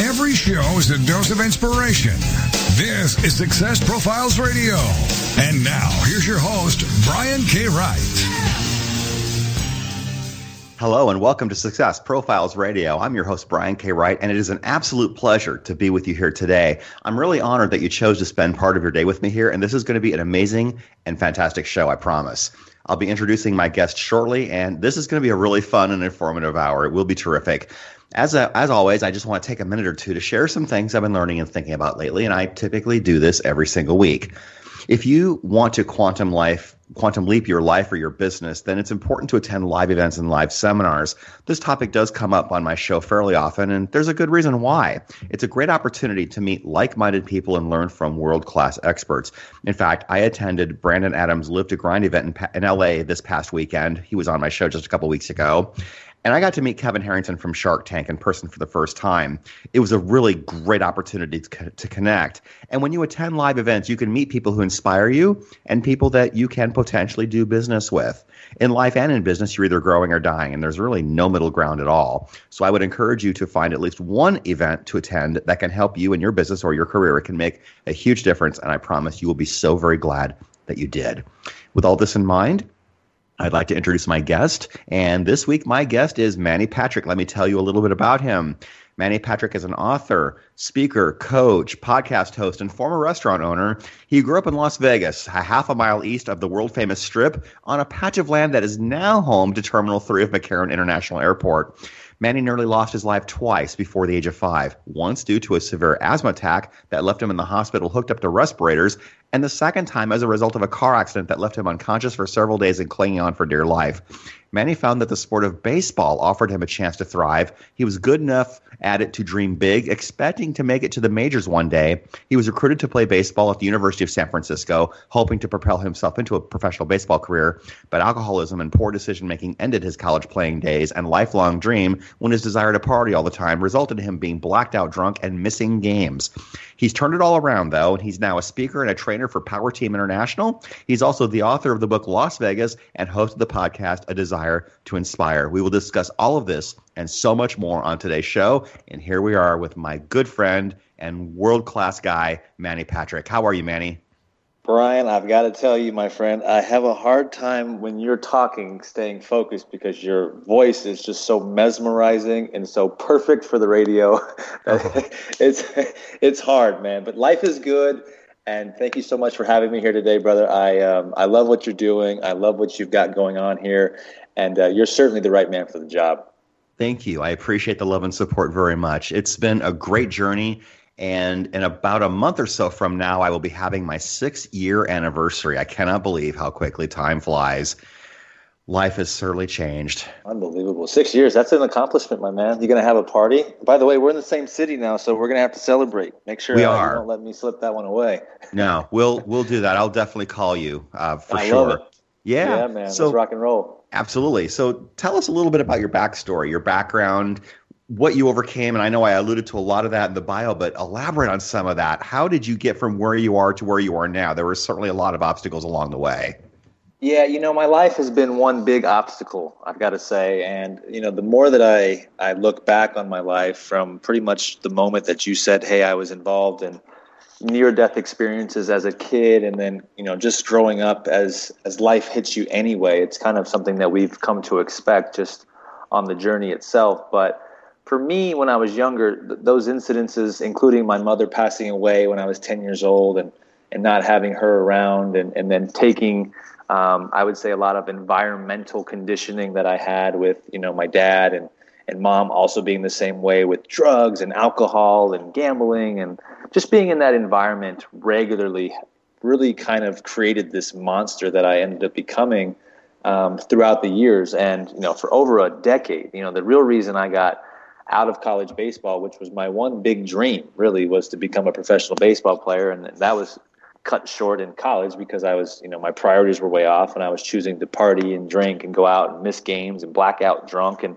Every show is a dose of inspiration. This is Success Profiles Radio. And now, here's your host, Brian K. Wright. Hello and welcome to Success Profiles Radio. I'm your host, Brian K. Wright, and it is an absolute pleasure to be with you here today. I'm really honored that you chose to spend part of your day with me here, and this is going to be an amazing and fantastic show, I promise. I'll be introducing my guest shortly, and this is going to be a really fun and informative hour. It will be terrific. As, a, as always, I just want to take a minute or two to share some things I've been learning and thinking about lately, and I typically do this every single week. If you want to quantum life, quantum leap your life or your business, then it's important to attend live events and live seminars. This topic does come up on my show fairly often, and there's a good reason why. It's a great opportunity to meet like-minded people and learn from world-class experts. In fact, I attended Brandon Adams' Live to Grind event in, in LA this past weekend. He was on my show just a couple weeks ago. And I got to meet Kevin Harrington from Shark Tank in person for the first time. It was a really great opportunity to, to connect. And when you attend live events, you can meet people who inspire you and people that you can potentially do business with. In life and in business, you're either growing or dying, and there's really no middle ground at all. So I would encourage you to find at least one event to attend that can help you in your business or your career. It can make a huge difference, and I promise you will be so very glad that you did. With all this in mind, I'd like to introduce my guest. And this week, my guest is Manny Patrick. Let me tell you a little bit about him. Manny Patrick is an author, speaker, coach, podcast host, and former restaurant owner. He grew up in Las Vegas, a half a mile east of the world famous Strip, on a patch of land that is now home to Terminal 3 of McCarran International Airport. Manny nearly lost his life twice before the age of five, once due to a severe asthma attack that left him in the hospital hooked up to respirators, and the second time as a result of a car accident that left him unconscious for several days and clinging on for dear life. Manny found that the sport of baseball offered him a chance to thrive. He was good enough at it to dream big, expecting to make it to the majors one day. He was recruited to play baseball at the University of San Francisco, hoping to propel himself into a professional baseball career. But alcoholism and poor decision making ended his college playing days and lifelong dream when his desire to party all the time resulted in him being blacked out drunk and missing games. He's turned it all around, though, and he's now a speaker and a trainer for Power Team International. He's also the author of the book Loss Vegas and host of the podcast A Desire to Inspire. We will discuss all of this and so much more on today's show. And here we are with my good friend and world class guy, Manny Patrick. How are you, Manny? Brian, I've got to tell you, my friend, I have a hard time when you're talking staying focused because your voice is just so mesmerizing and so perfect for the radio. it's it's hard, man. But life is good, and thank you so much for having me here today, brother. I um, I love what you're doing. I love what you've got going on here, and uh, you're certainly the right man for the job. Thank you. I appreciate the love and support very much. It's been a great journey and in about a month or so from now, I will be having my six year anniversary. I cannot believe how quickly time flies. Life has certainly changed. Unbelievable. Six years. That's an accomplishment, my man. You're going to have a party. By the way, we're in the same city now, so we're going to have to celebrate. Make sure we uh, are. you don't let me slip that one away. no, we'll we'll do that. I'll definitely call you uh, for I sure. Yeah. Yeah, man. So, Let's rock and roll. Absolutely. So tell us a little bit about your backstory, your background, what you overcame, and I know I alluded to a lot of that in the bio, but elaborate on some of that. How did you get from where you are to where you are now? There were certainly a lot of obstacles along the way. Yeah, you know, my life has been one big obstacle, I've got to say. And, you know, the more that I, I look back on my life from pretty much the moment that you said, hey, I was involved in near death experiences as a kid and then, you know, just growing up as, as life hits you anyway, it's kind of something that we've come to expect just on the journey itself. But, for me, when I was younger, th- those incidences, including my mother passing away when I was 10 years old and, and not having her around, and, and then taking, um, I would say, a lot of environmental conditioning that I had with, you know, my dad and, and mom also being the same way with drugs and alcohol and gambling and just being in that environment regularly really kind of created this monster that I ended up becoming um, throughout the years. And, you know, for over a decade, you know, the real reason I got out of college baseball, which was my one big dream, really, was to become a professional baseball player, and that was cut short in college because I was, you know, my priorities were way off, and I was choosing to party and drink and go out and miss games and blackout drunk. And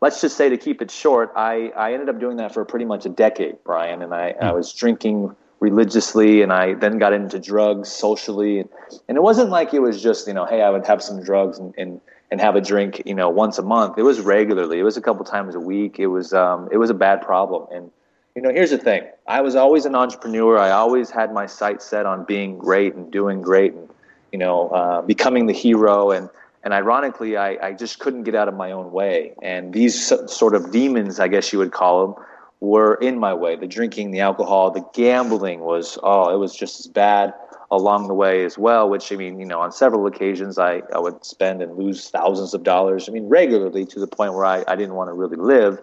let's just say to keep it short, I, I ended up doing that for pretty much a decade, Brian, and I. I hmm. was drinking religiously and I then got into drugs socially. And, and it wasn't like it was just, you know, hey, I would have some drugs and, and, and have a drink, you know, once a month. It was regularly. It was a couple times a week. It was um, it was a bad problem. And you know, here's the thing. I was always an entrepreneur. I always had my sights set on being great and doing great and you know, uh, becoming the hero and and ironically, I, I just couldn't get out of my own way. And these sort of demons, I guess you would call them, were in my way. The drinking, the alcohol, the gambling was, oh, it was just as bad along the way as well, which I mean, you know, on several occasions I, I would spend and lose thousands of dollars. I mean, regularly to the point where I, I didn't want to really live.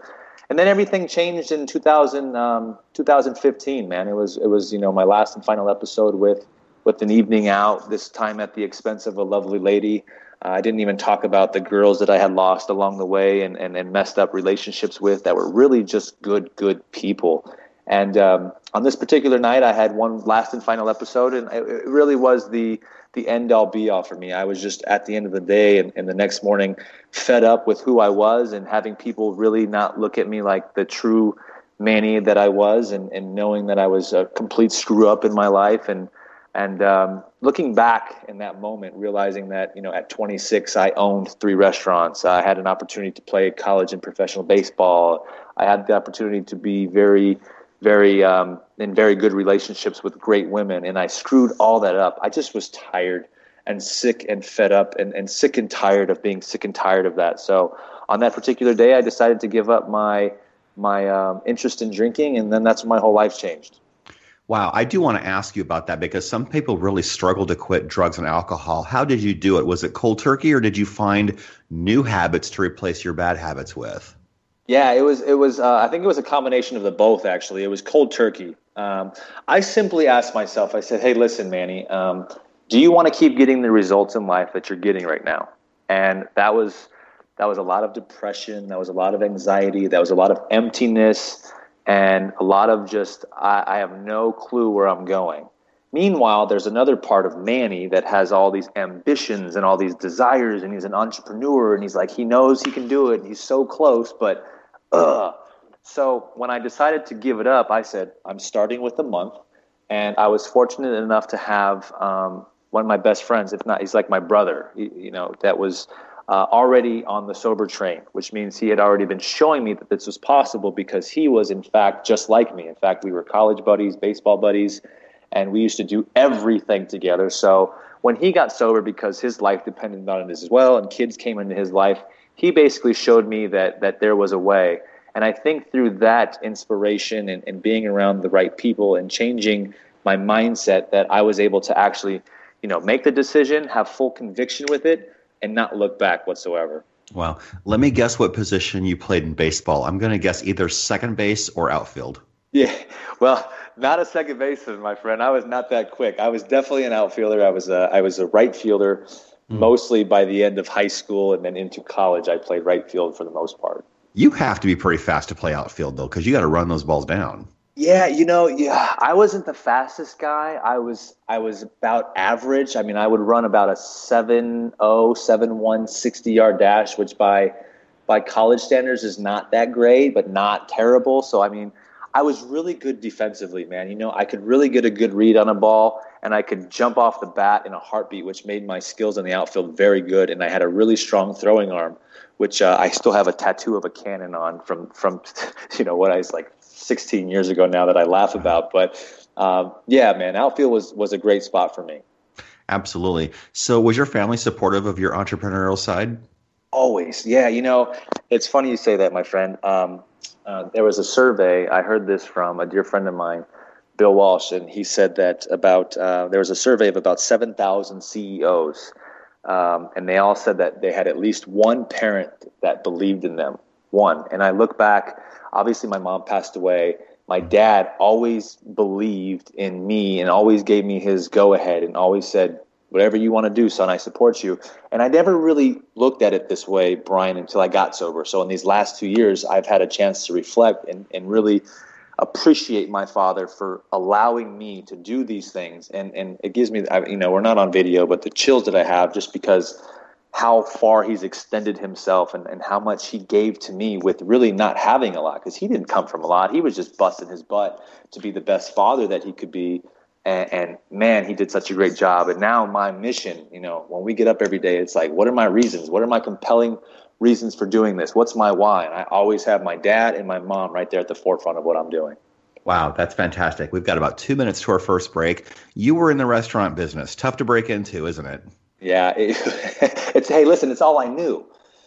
And then everything changed in 2000, um, 2015, man. It was, it was, you know, my last and final episode with, with an evening out, this time at the expense of a lovely lady. Uh, I didn't even talk about the girls that I had lost along the way and, and, and messed up relationships with that were really just good, good people. And um, on this particular night, I had one last and final episode, and it really was the the end all be all for me. I was just at the end of the day and, and the next morning fed up with who I was and having people really not look at me like the true Manny that I was, and, and knowing that I was a complete screw up in my life and and um, looking back in that moment, realizing that you know at 26 I owned three restaurants. I had an opportunity to play college and professional baseball. I had the opportunity to be very, very um, in very good relationships with great women, and I screwed all that up. I just was tired and sick and fed up and, and sick and tired of being sick and tired of that. So on that particular day, I decided to give up my my um, interest in drinking, and then that's when my whole life changed. Wow, I do want to ask you about that because some people really struggle to quit drugs and alcohol. How did you do it? Was it cold turkey or did you find new habits to replace your bad habits with? Yeah, it was. It was. Uh, I think it was a combination of the both. Actually, it was cold turkey. Um, I simply asked myself. I said, "Hey, listen, Manny. Um, do you want to keep getting the results in life that you're getting right now?" And that was that was a lot of depression. That was a lot of anxiety. That was a lot of emptiness and a lot of just I, I, have no clue where I'm going. Meanwhile, there's another part of Manny that has all these ambitions and all these desires, and he's an entrepreneur, and he's like he knows he can do it, and he's so close, but ugh. So when I decided to give it up, I said I'm starting with a month, and I was fortunate enough to have um, one of my best friends, if not, he's like my brother, you know, that was uh, already on the sober train, which means he had already been showing me that this was possible because he was, in fact, just like me. In fact, we were college buddies, baseball buddies, and we used to do everything together. So when he got sober because his life depended on it as well, and kids came into his life, he basically showed me that that there was a way. And I think through that inspiration and, and being around the right people and changing my mindset, that I was able to actually, you know, make the decision, have full conviction with it, and not look back whatsoever. Wow. Let me guess what position you played in baseball. I'm going to guess either second base or outfield. Yeah. Well, not a second baseman, my friend. I was not that quick. I was definitely an outfielder. I was a, I was a right fielder mm. mostly by the end of high school and then into college. I played right field for the most part. You have to be pretty fast to play outfield though cuz you got to run those balls down. Yeah, you know, yeah, I wasn't the fastest guy. I was I was about average. I mean, I would run about a 7 7 60 yard dash, which by by college standards is not that great, but not terrible. So I mean, I was really good defensively, man. You know, I could really get a good read on a ball and I could jump off the bat in a heartbeat, which made my skills in the outfield very good. And I had a really strong throwing arm, which uh, I still have a tattoo of a cannon on from from you know what I was like 16 years ago now that I laugh about. But um, yeah, man, outfield was was a great spot for me. Absolutely. So, was your family supportive of your entrepreneurial side? Always. Yeah. You know, it's funny you say that, my friend. Um, uh, there was a survey. I heard this from a dear friend of mine, Bill Walsh, and he said that about uh, there was a survey of about 7,000 CEOs, um, and they all said that they had at least one parent that believed in them. One. And I look back obviously my mom passed away my dad always believed in me and always gave me his go ahead and always said whatever you want to do, son, I support you. And I never really looked at it this way, Brian, until I got sober. So in these last two years, I've had a chance to reflect and, and really appreciate my father for allowing me to do these things. And, and it gives me, you know, we're not on video, but the chills that I have just because how far he's extended himself and, and how much he gave to me with really not having a lot because he didn't come from a lot. He was just busting his butt to be the best father that he could be. And, and, man, he did such a great job. And now my mission, you know, when we get up every day, it's like, what are my reasons? What are my compelling reasons for doing this? What's my why? And I always have my dad and my mom right there at the forefront of what I'm doing. Wow, that's fantastic. We've got about two minutes to our first break. You were in the restaurant business. Tough to break into, isn't it? Yeah, it, it's hey, listen, it's all I knew.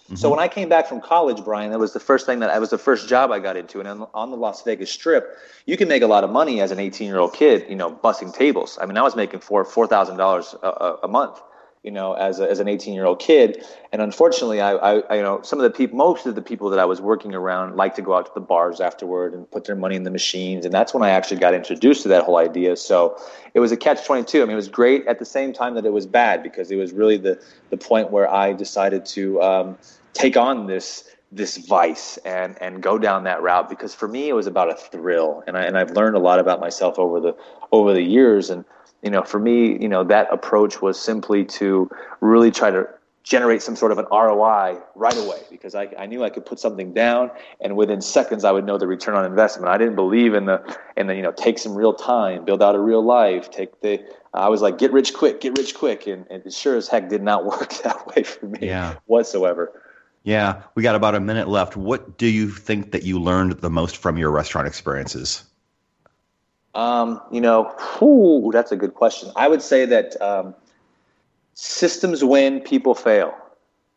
Mm-hmm. So when I came back from college, Brian, that was the first thing that I was the first job I got into. And on the Las Vegas Strip, you can make a lot of money as an 18 year old kid, you know, bussing tables. I mean, I was making four four thousand dollars a month you know, as, a, as an 18 year old kid. And unfortunately, I, I, you know, some of the people, most of the people that I was working around like to go out to the bars afterward and put their money in the machines. And that's when I actually got introduced to that whole idea. So it was a catch 22. I mean, it was great at the same time that it was bad because it was really the, the point where I decided to um, take on this, this vice and and go down that route because for me it was about a thrill and I and I've learned a lot about myself over the over the years and you know, for me, you know, that approach was simply to really try to generate some sort of an ROI right away because I, I knew I could put something down and within seconds I would know the return on investment. I didn't believe in the in the you know take some real time, build out a real life, take the I was like get rich quick, get rich quick, and, and it sure as heck did not work that way for me yeah. whatsoever. Yeah, we got about a minute left. What do you think that you learned the most from your restaurant experiences? Um, you know, whew, that's a good question. I would say that um, systems win, people fail.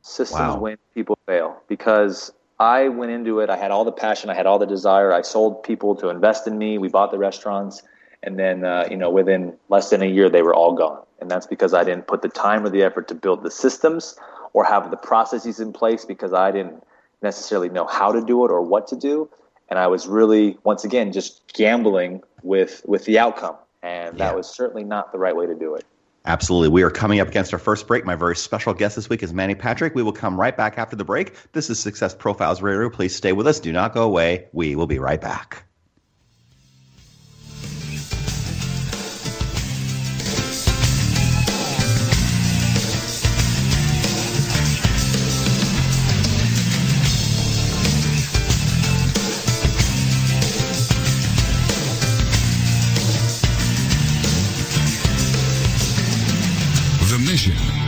Systems wow. win, people fail. Because I went into it, I had all the passion, I had all the desire. I sold people to invest in me. We bought the restaurants, and then uh, you know, within less than a year, they were all gone. And that's because I didn't put the time or the effort to build the systems or have the processes in place because I didn't necessarily know how to do it or what to do and I was really once again just gambling with with the outcome, and that yeah. was certainly not the right way to do it. Absolutely. We are coming up against our first break. My very special guest this week is Manny Patrick. We will come right back after the break. This is Success Profiles Radio. Please stay with us. Do not go away. We will be right back.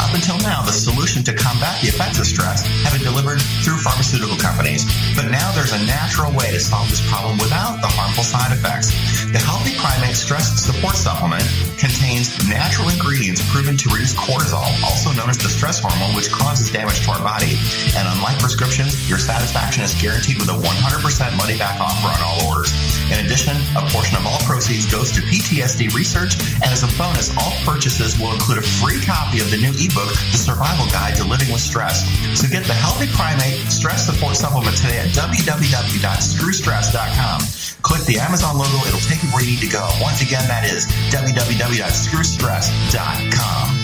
Up until now, the solution to combat the effects of stress have been delivered through pharmaceutical companies. But now there's a natural way to solve this problem without the harmful side effects. The Healthy Primate Stress Support Supplement contains natural ingredients proven to reduce cortisol, also known as the stress hormone, which causes damage to our body. And unlike prescriptions, your satisfaction is guaranteed with a 100% money back offer on all orders. In addition, a portion of all proceeds goes to PTSD research, and as a bonus, all purchases will include a free copy of the new ebook, The Survival Guide to Living with Stress. So get the Healthy Primate Stress Support Supplement today at www.screwstress.com. Click the Amazon logo, it'll take you where you need to go. Once again, that is www.screwstress.com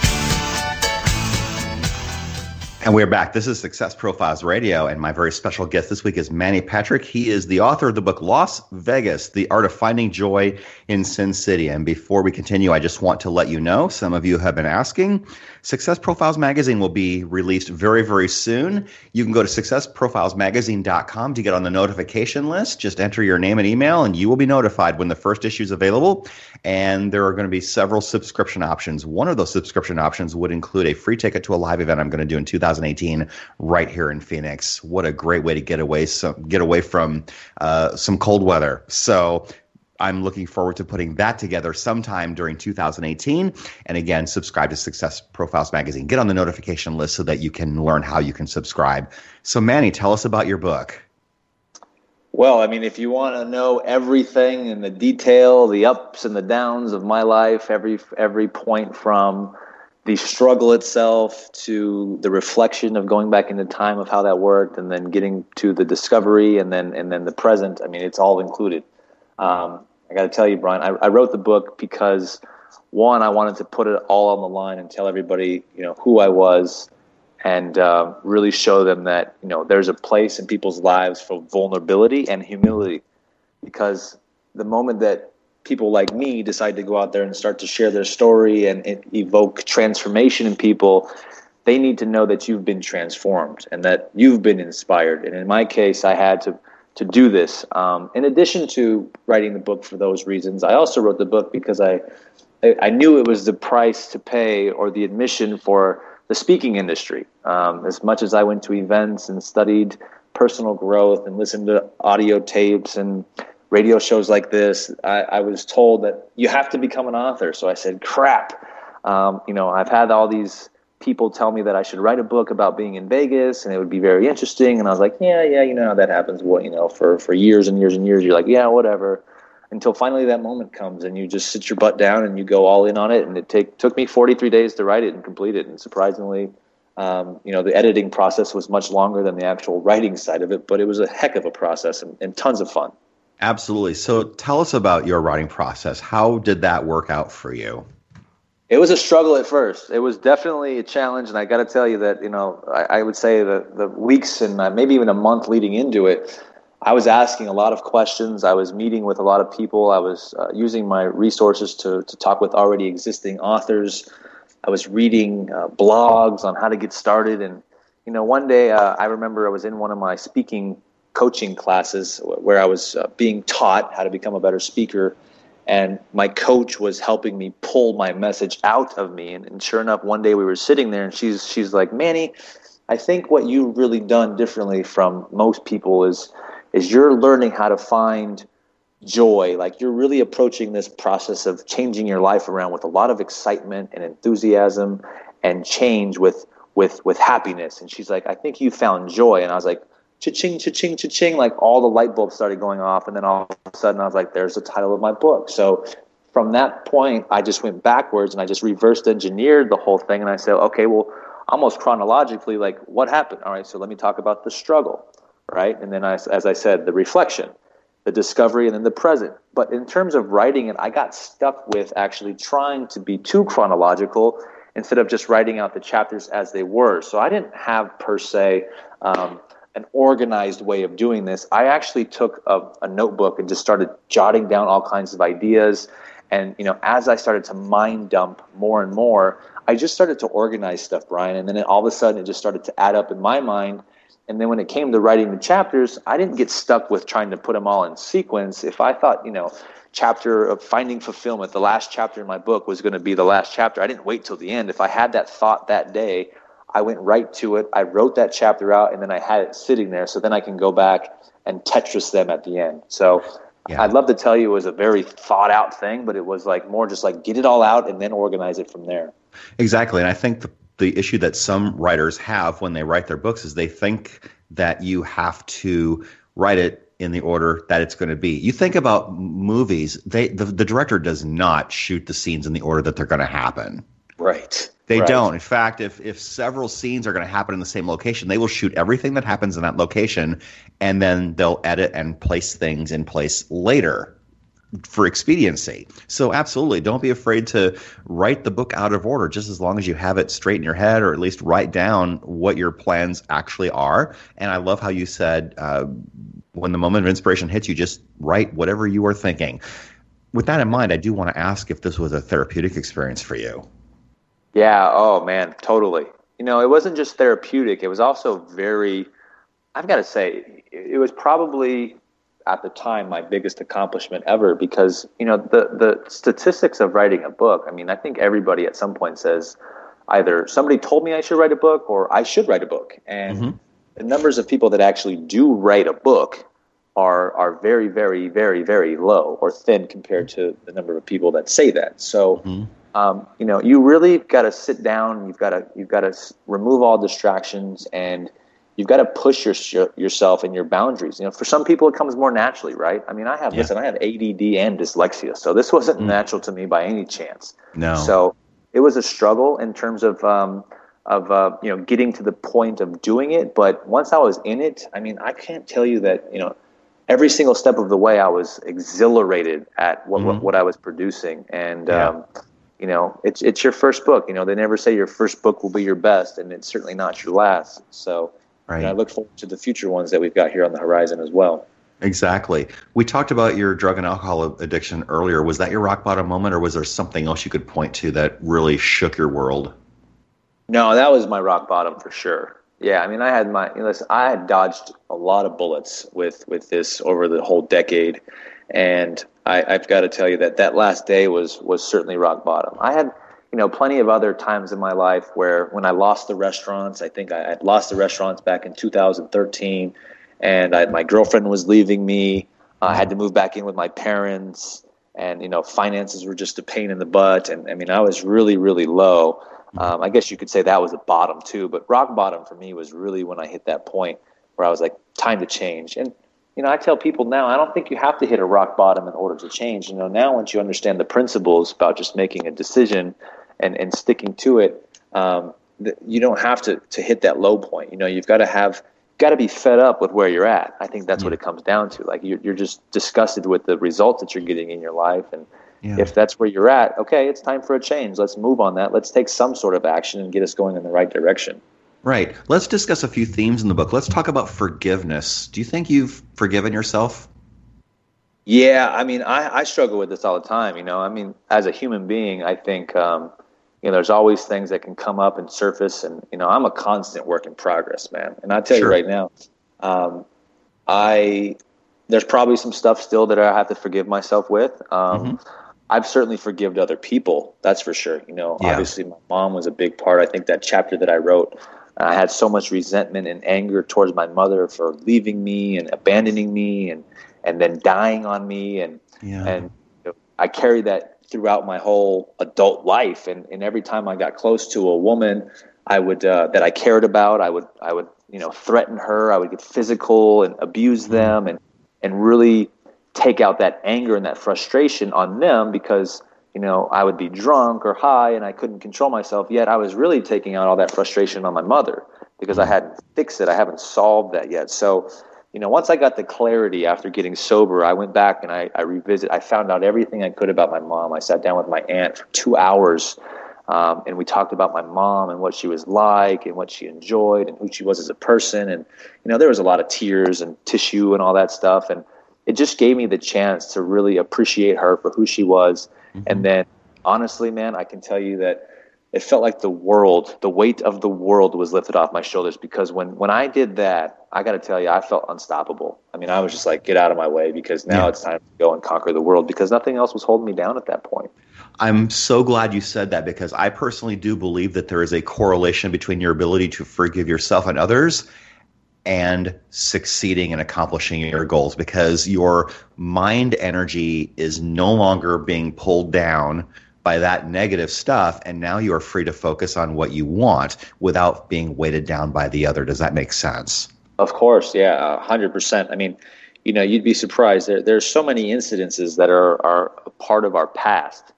And we're back. This is Success Profiles Radio, and my very special guest this week is Manny Patrick. He is the author of the book Loss Vegas The Art of Finding Joy in Sin City. And before we continue, I just want to let you know some of you have been asking Success Profiles Magazine will be released very, very soon. You can go to successprofilesmagazine.com to get on the notification list. Just enter your name and email, and you will be notified when the first issue is available. And there are going to be several subscription options. One of those subscription options would include a free ticket to a live event I'm going to do in 2018 right here in Phoenix. What a great way to get away some get away from uh, some cold weather. So I'm looking forward to putting that together sometime during 2018. And again, subscribe to Success Profiles Magazine. Get on the notification list so that you can learn how you can subscribe. So, Manny, tell us about your book. Well, I mean, if you want to know everything in the detail, the ups and the downs of my life, every every point from the struggle itself to the reflection of going back into time of how that worked, and then getting to the discovery, and then and then the present. I mean, it's all included. Um, I got to tell you, Brian, I, I wrote the book because one, I wanted to put it all on the line and tell everybody, you know, who I was, and uh, really show them that you know there's a place in people's lives for vulnerability and humility, because the moment that people like me decide to go out there and start to share their story and evoke transformation in people, they need to know that you've been transformed and that you've been inspired. And in my case, I had to to do this. Um, in addition to writing the book for those reasons, I also wrote the book because I I knew it was the price to pay or the admission for the speaking industry. Um, as much as I went to events and studied personal growth and listened to audio tapes and radio shows like this, I, I was told that you have to become an author. So I said, "Crap." Um, you know, I've had all these people tell me that I should write a book about being in Vegas and it would be very interesting. And I was like, yeah, yeah, you know how that happens. What, you know, for, for years and years and years, you're like, yeah, whatever. Until finally that moment comes and you just sit your butt down and you go all in on it. And it take, took me 43 days to write it and complete it. And surprisingly, um, you know, the editing process was much longer than the actual writing side of it, but it was a heck of a process and, and tons of fun. Absolutely. So tell us about your writing process. How did that work out for you? It was a struggle at first. It was definitely a challenge, and I got to tell you that you know I, I would say the the weeks and uh, maybe even a month leading into it, I was asking a lot of questions. I was meeting with a lot of people. I was uh, using my resources to to talk with already existing authors. I was reading uh, blogs on how to get started, and you know one day uh, I remember I was in one of my speaking coaching classes where I was uh, being taught how to become a better speaker and my coach was helping me pull my message out of me. And, and, sure enough one day we were sitting there and she's she's like manny i think what you've really done differently from most people is is you're learning how to find joy. Like you're really approaching this process of changing your life around with a lot of excitement and enthusiasm and change with with with happiness. And she's like i think you found joy. And i was like cha-ching, cha-ching, cha-ching, like all the light bulbs started going off. And then all of a sudden I was like, there's the title of my book. So from that point, I just went backwards and I just reversed engineered the whole thing. And I said, okay, well, almost chronologically, like what happened? All right, so let me talk about the struggle, right? And then, I, as I said, the reflection, the discovery, and then the present. But in terms of writing it, I got stuck with actually trying to be too chronological instead of just writing out the chapters as they were. So I didn't have per se um, an organized way of doing this. I actually took a, a, notebook and just started jotting down all kinds of ideas. And you know, as I started to mind dump more and more, I just started to organize stuff, Brian. And then it, all of a sudden, it just started to add up in my mind. And then when it came to writing the chapters, I didn't get stuck with trying to put them all in sequence. If I thought, you know, chapter of finding fulfillment, the last chapter in my book was going to be the last chapter, I didn't wait till the end. If I had that thought that day, I went right to it. I wrote that chapter out, and then I had it sitting there, so then I can go back and Tetris them at the end. So yeah. I'd love to tell you it was a very thought out thing, but it was like more just like get it all out and then organize it from there. Exactly, and I think the the issue that some writers have when they write their books is they think that you have to write it in the order that it's going to be. You think about movies, they the, the director does not shoot the scenes in the order that they're going to happen. Right. They right. don't. In fact, if if several scenes are going to happen in the same location, they will shoot everything that happens in that location, and then they'll edit and place things in place later. for expediency. So absolutely, don't be afraid to write the book out of order just as long as you have it straight in your head or at least write down what your plans actually are. And I love how you said uh, when the moment of inspiration hits you, just write whatever you are thinking. With that in mind, I do want to ask if this was a therapeutic experience for you. Yeah, oh man, totally. You know, it wasn't just therapeutic, it was also very I've got to say it was probably at the time my biggest accomplishment ever because you know the the statistics of writing a book i mean i think everybody at some point says either somebody told me i should write a book or i should write a book and mm-hmm. the numbers of people that actually do write a book are are very very very very low or thin compared to the number of people that say that so mm-hmm. Um, you know you really got to sit down you've got to you've got to remove all distractions and you've got to push your, yourself and your boundaries. You know, for some people it comes more naturally, right? I mean, I have yeah. listen, I have ADD and dyslexia, so this wasn't mm. natural to me by any chance. No. So it was a struggle in terms of um, of uh, you know getting to the point of doing it. But once I was in it, I mean, I can't tell you that you know every single step of the way I was exhilarated at what mm-hmm. what, what, I was producing and. Yeah. Um, you know, it's it's your first book. You know, they never say your first book will be your best, and it's certainly not your last. So, Right. I look forward to the future ones that we've got here on the horizon as well. Exactly. We talked about your drug and alcohol addiction earlier. Was that your rock bottom moment, or was there something else you could point to that really shook your world? No, that was my rock bottom for sure. Yeah, I mean, I had my you know, listen. I had dodged a lot of bullets with with this over the whole decade, and I, I've got to tell you that that last day was was certainly rock bottom. I had you know, plenty of other times in my life where when I lost the restaurants, I think I, would lost the restaurants back in 2013, and I, my girlfriend was leaving me. I had to move back in with my parents, and you know, finances were just a pain in the butt. And I mean, I was really, really low. Um, I guess you could say that was a bottom too, but rock bottom for me was really when I hit that point where I was like, time to change. And you know, I tell people now, I don't think you have to hit a rock bottom in order to change. You know, now once you understand the principles about just making a decision and, and sticking to it, um, you don't have to, to hit that low point. You know, you've got to have, got to be fed up with where you're at. I think that's yeah. what it comes down to. Like you're, you're just disgusted with the results that you're getting in your life. And yeah. if that's where you're at, okay, it's time for a change. Let's move on that. Let's take some sort of action and get us going in the right direction. Right. Let's discuss a few themes in the book. Let's talk about forgiveness. Do you think you've forgiven yourself? Yeah, I mean, I, I struggle with this all the time. You know, I mean, as a human being, I think um, you know, there's always things that can come up and surface. And, you know, I'm a constant work in progress, man. And I tell sure. you right now, um, I, there's probably some stuff still that I have to forgive myself with. Um, mm-hmm. I've certainly forgiven other people. That's for sure. You know, yeah. obviously my mom was a big part. I think that chapter that I wrote, I had so much resentment and anger towards my mother for leaving me and abandoning me and, and then dying on me. And, yeah. and you know, I carried that throughout my whole adult life. And, and every time I got close to a woman, I would uh, that I cared about, I would I would you know threaten her. I would get physical and abuse mm-hmm. them, and and really take out that anger and that frustration on them because you know I would be drunk or high and I couldn't control myself. Yet I was really taking out all that frustration on my mother because I mm-hmm. hadn't fixed it. I haven't solved that yet. So you know, once I got the clarity after getting sober, I went back and I, I revisited. I found out everything I could about my mom. I sat down with my aunt for two hours, um, and we talked about my mom and what she was like and what she enjoyed and who she was as a person. And you know, there was a lot of tears and tissue and all that stuff, and it just gave me the chance to really appreciate her for who she was. Mm-hmm. And then, honestly, man, I can tell you that it felt like the world, the weight of the world was lifted off my shoulders because when, when I did that, I got to tell you, I felt unstoppable. I mean, I was just like, get out of my way because now yeah. it's time to go and conquer the world because nothing else was holding me down at that point. I'm so glad you said that because I personally do believe that there is a correlation between your ability to forgive yourself and others and succeeding and accomplishing your goals because your mind energy is no longer being pulled down by that negative stuff and now you are free to focus on what you want without being weighted down by the other. Does that make sense? Of course yeah 100% i mean you know you'd be surprised. There, there's so many incidences that are, are part of our past.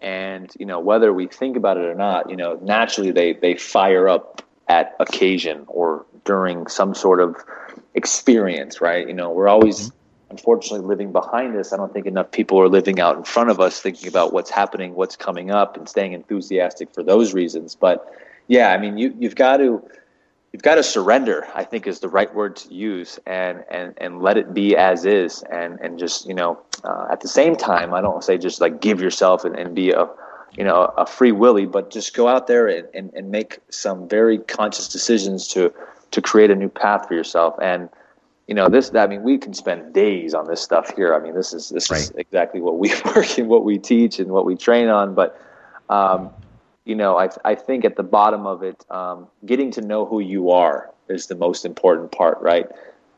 And you know whether we think about it or not you know naturally they, they fire up at occasion or during some sort of experience right you know we're always mm-hmm unfortunately living behind us. I don't think enough people are living out in front of us, thinking about what's happening, what's coming up, and staying enthusiastic for those reasons. But yeah, I mean, you you've got to you've got to surrender. I think is the right word to use, and and and let it be as is, and and just you know, uh, at the same time, I don't say just like give yourself and, and be a you know a free willy, but just go out there and, and, and make some very conscious decisions to to create a new path for yourself. And you know this i mean we can spend days on this stuff here. I mean this is this right. is exactly what we work and what we teach and what we train on. But um, you know I, I think at the bottom of it um, getting to know who you are is the most important part right?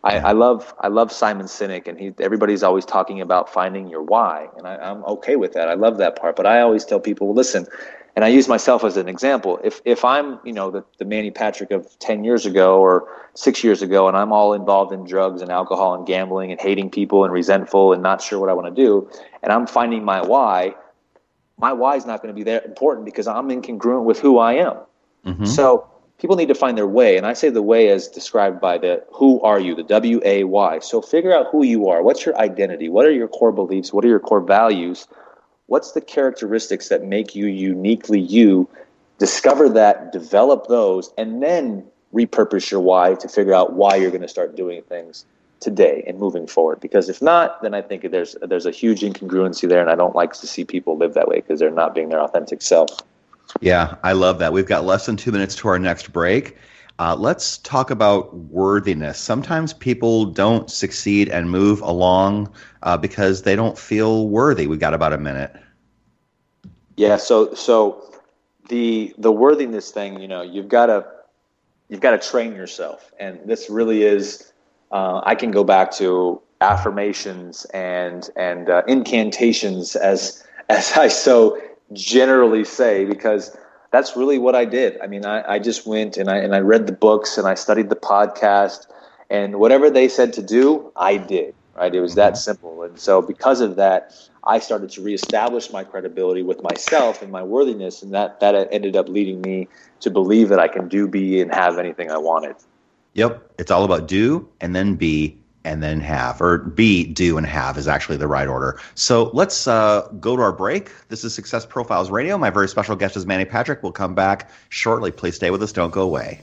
I, I love I love Simon Sinek, and he everybody's always talking about finding your why, and I, I'm okay with that. I love that part, but I always tell people, well, listen, and I use myself as an example. If if I'm you know the, the Manny Patrick of ten years ago or six years ago, and I'm all involved in drugs and alcohol and gambling and hating people and resentful and not sure what I want to do, and I'm finding my why, my why is not going to be that important because I'm incongruent with who I am. Mm-hmm. So people need to find their way, and I say the way as described by the who are you, the W A Y. So figure out who you are. What's your identity? What are your core beliefs? What are your core values? What's the characteristics that make you uniquely you? Discover that develop those and then repurpose your why to figure out why you're going to start doing things today and moving forward. Because if not then i think there's there's a huge incongruency there and i don't like to see people live that way because they're not being their authentic self. Yeah i love that. We've got less than two minutes to our next break uh, let's talk about worthiness. Sometimes people don't succeed and move along uh, because they don't feel worthy. We've got about a minute. Yeah. So so the the worthiness thing, you know, you've got to you've got to train yourself, and this really is. Uh, I can go back to affirmations and and uh, incantations as as I so generally say because that's really what I did. I mean, I, I just went and I and I read the books and I studied the podcast and whatever they said to do, I did. Right? It was that mm-hmm. simple. And so because of that, I started to reestablish my credibility with myself and my worthiness, and that that ended up leading me to believe that I can do, be, and have anything I wanted. Yep, it's all about do and then be and then have, or be, do, and have is actually the right order. So let's uh, go to our break. This is Success Profiles Radio. My very special guest is Manny Patrick. We'll come back shortly. Please stay with us. Don't go away.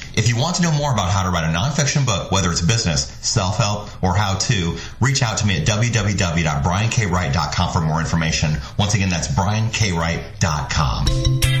If you want to know more about how to write a nonfiction book, whether it's business, self-help, or how to, reach out to me at www.briankwright.com for more information. Once again, that's briankwright.com.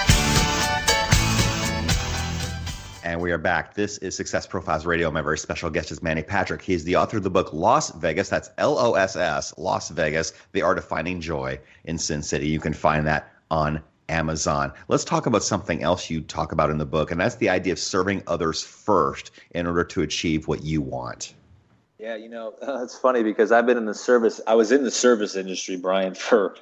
And we are back. This is Success Profiles Radio. My very special guest is Manny Patrick. He's the author of the book Loss Vegas. That's L O S S, Loss Vegas, The Art of Finding Joy in Sin City. You can find that on Amazon. Let's talk about something else you talk about in the book, and that's the idea of serving others first in order to achieve what you want. Yeah, you know, it's funny because I've been in the service. I was in the service industry, Brian, for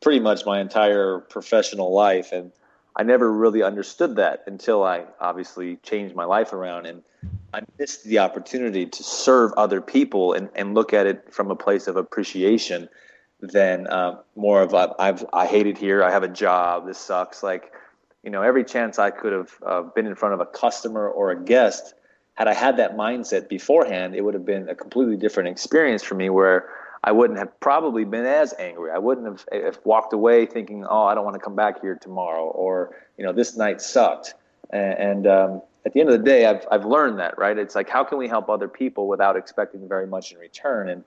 pretty much my entire professional life, and I never really understood that until I obviously changed my life around and I missed the opportunity to serve other people and, and look at it from a place of appreciation than uh, more of a, I've I hate it here. I have a job. This sucks. Like, you know, every chance I could have uh, been in front of a customer or a guest, had I had that mindset beforehand, it would have been a completely different experience for me. Where I wouldn't have probably been as angry. I wouldn't have, have walked away thinking, "Oh, I don't want to come back here tomorrow," or you know, "This night sucked." And, and um, at the end of the day, I've I've learned that right. It's like how can we help other people without expecting very much in return? And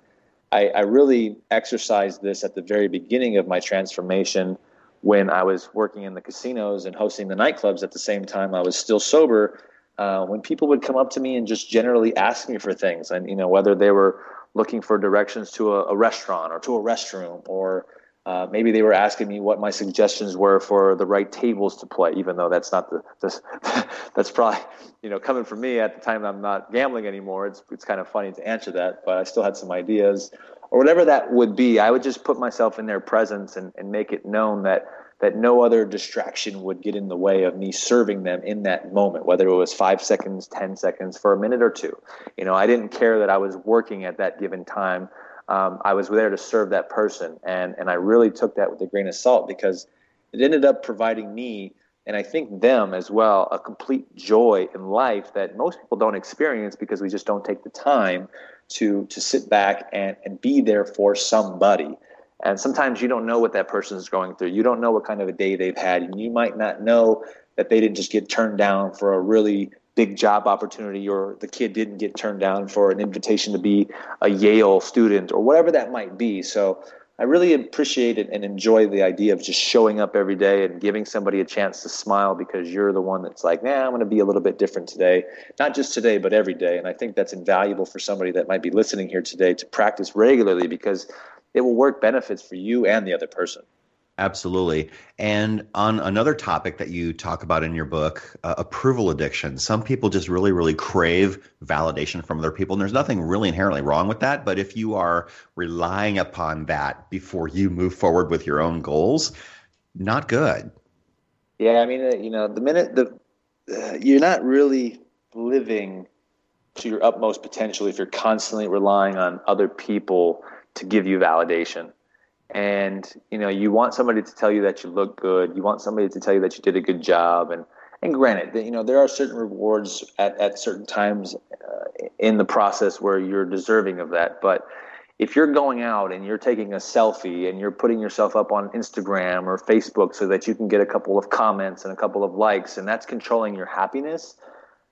I, I really exercised this at the very beginning of my transformation when I was working in the casinos and hosting the nightclubs at the same time I was still sober. Uh, when people would come up to me and just generally ask me for things, and you know whether they were looking for directions to a, a restaurant or to a restroom or uh, maybe they were asking me what my suggestions were for the right tables to play, even though that's not the, the that's probably you know coming from me at the time I'm not gambling anymore. It's it's kind of funny to answer that, but I still had some ideas or whatever that would be. I would just put myself in their presence and, and make it known that that no other distraction would get in the way of me serving them in that moment, whether it was five seconds, ten seconds, for a minute or two. You know, I didn't care that I was working at that given time um, I was there to serve that person, and and I really took that with a grain of salt because it ended up providing me and I think them as well a complete joy in life that most people don't experience because we just don't take the time to to sit back and and be there for somebody. And sometimes you don't know what that person is going through. You don't know what kind of a day they've had, and you might not know that they didn't just get turned down for a really big job opportunity or the kid didn't get turned down for an invitation to be a Yale student or whatever that might be. So I really appreciate it and enjoy the idea of just showing up every day and giving somebody a chance to smile because you're the one that's like, nah, I'm going to be a little bit different today. Not just today, but every day. And I think that's invaluable for somebody that might be listening here today to practice regularly because it will work benefits for you and the other person. Absolutely. And on another topic that you talk about in your book, uh, approval addiction. Some people just really, really crave validation from other people. And there's nothing really inherently wrong with that. But if you are relying upon that before you move forward with your own goals, not good. Yeah. I mean, uh, you know, the minute the, uh, you're not really living to your utmost potential if you're constantly relying on other people to give you validation. And you know you want somebody to tell you that you look good. You want somebody to tell you that you did a good job. And and granted you know there are certain rewards at, at certain times uh, in the process where you're deserving of that. But if you're going out and you're taking a selfie and you're putting yourself up on Instagram or Facebook so that you can get a couple of comments and a couple of likes and that's controlling your happiness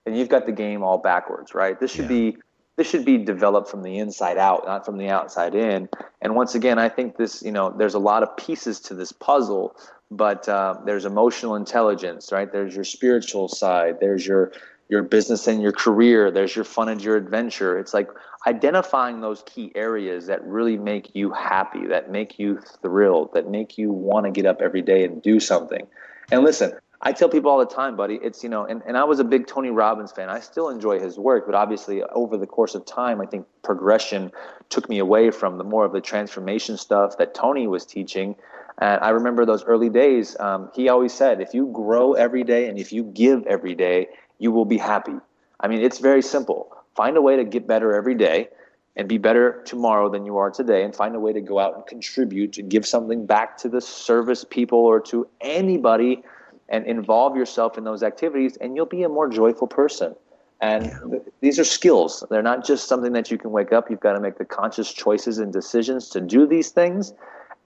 then you've got the game all backwards right? This should yeah. be this should be developed from the inside out, not from the outside in. And once again, I think this, you know, there's a lot of pieces to this puzzle, but uh, there's emotional intelligence, right? There's your spiritual side. There's your your business and your career. There's your fun and your adventure. It's like identifying those key areas that really make you happy, that make you thrilled, that make you want to get up every day and do something. And listen, I tell people all the time, buddy, it's, you know, and, and I was a big Tony Robbins fan. I still enjoy his work, but obviously over the course of time, I think progression took me away from the more of the transformation stuff that Tony was teaching. And I remember those early days. Um, he always said, if you grow every day and if you give every day, you will be happy. I mean, it's very simple. Find a way to get better every day and be better tomorrow than you are today and find a way to go out and contribute to give something back to the service people or to anybody – and involve yourself in those activities, and you'll be a more joyful person. And yeah. these are skills. They're not just something that you can wake up. You've got to make the conscious choices and decisions to do these things.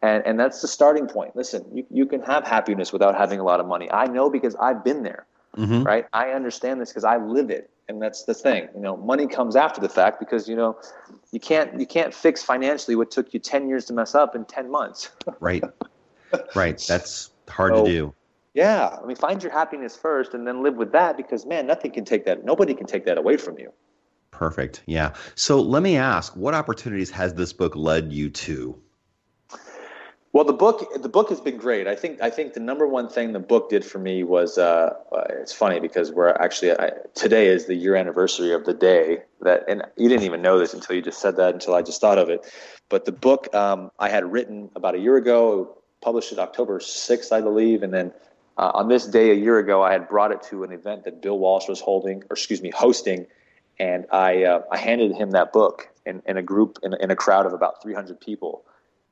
And, and that's the starting point. Listen, you, you can have happiness without having a lot of money. I know because I've been there, mm-hmm. right? I understand this because I live it. And that's the thing. You know, money comes after the fact because, you know, you can't, you can't fix financially what took you 10 years to mess up in 10 months. right. Right. That's hard so, to do. Yeah, I mean, find your happiness first, and then live with that because man, nothing can take that. Nobody can take that away from you. Perfect. Yeah. So let me ask, what opportunities has this book led you to? Well, the book the book has been great. I think I think the number one thing the book did for me was uh, uh, it's funny because we're actually I, today is the year anniversary of the day that and you didn't even know this until you just said that until I just thought of it. But the book um, I had written about a year ago, published it October sixth, I believe, and then uh, on this day a year ago, I had brought it to an event that Bill Walsh was holding, or excuse me, hosting, and I uh, I handed him that book in, in a group in, in a crowd of about 300 people,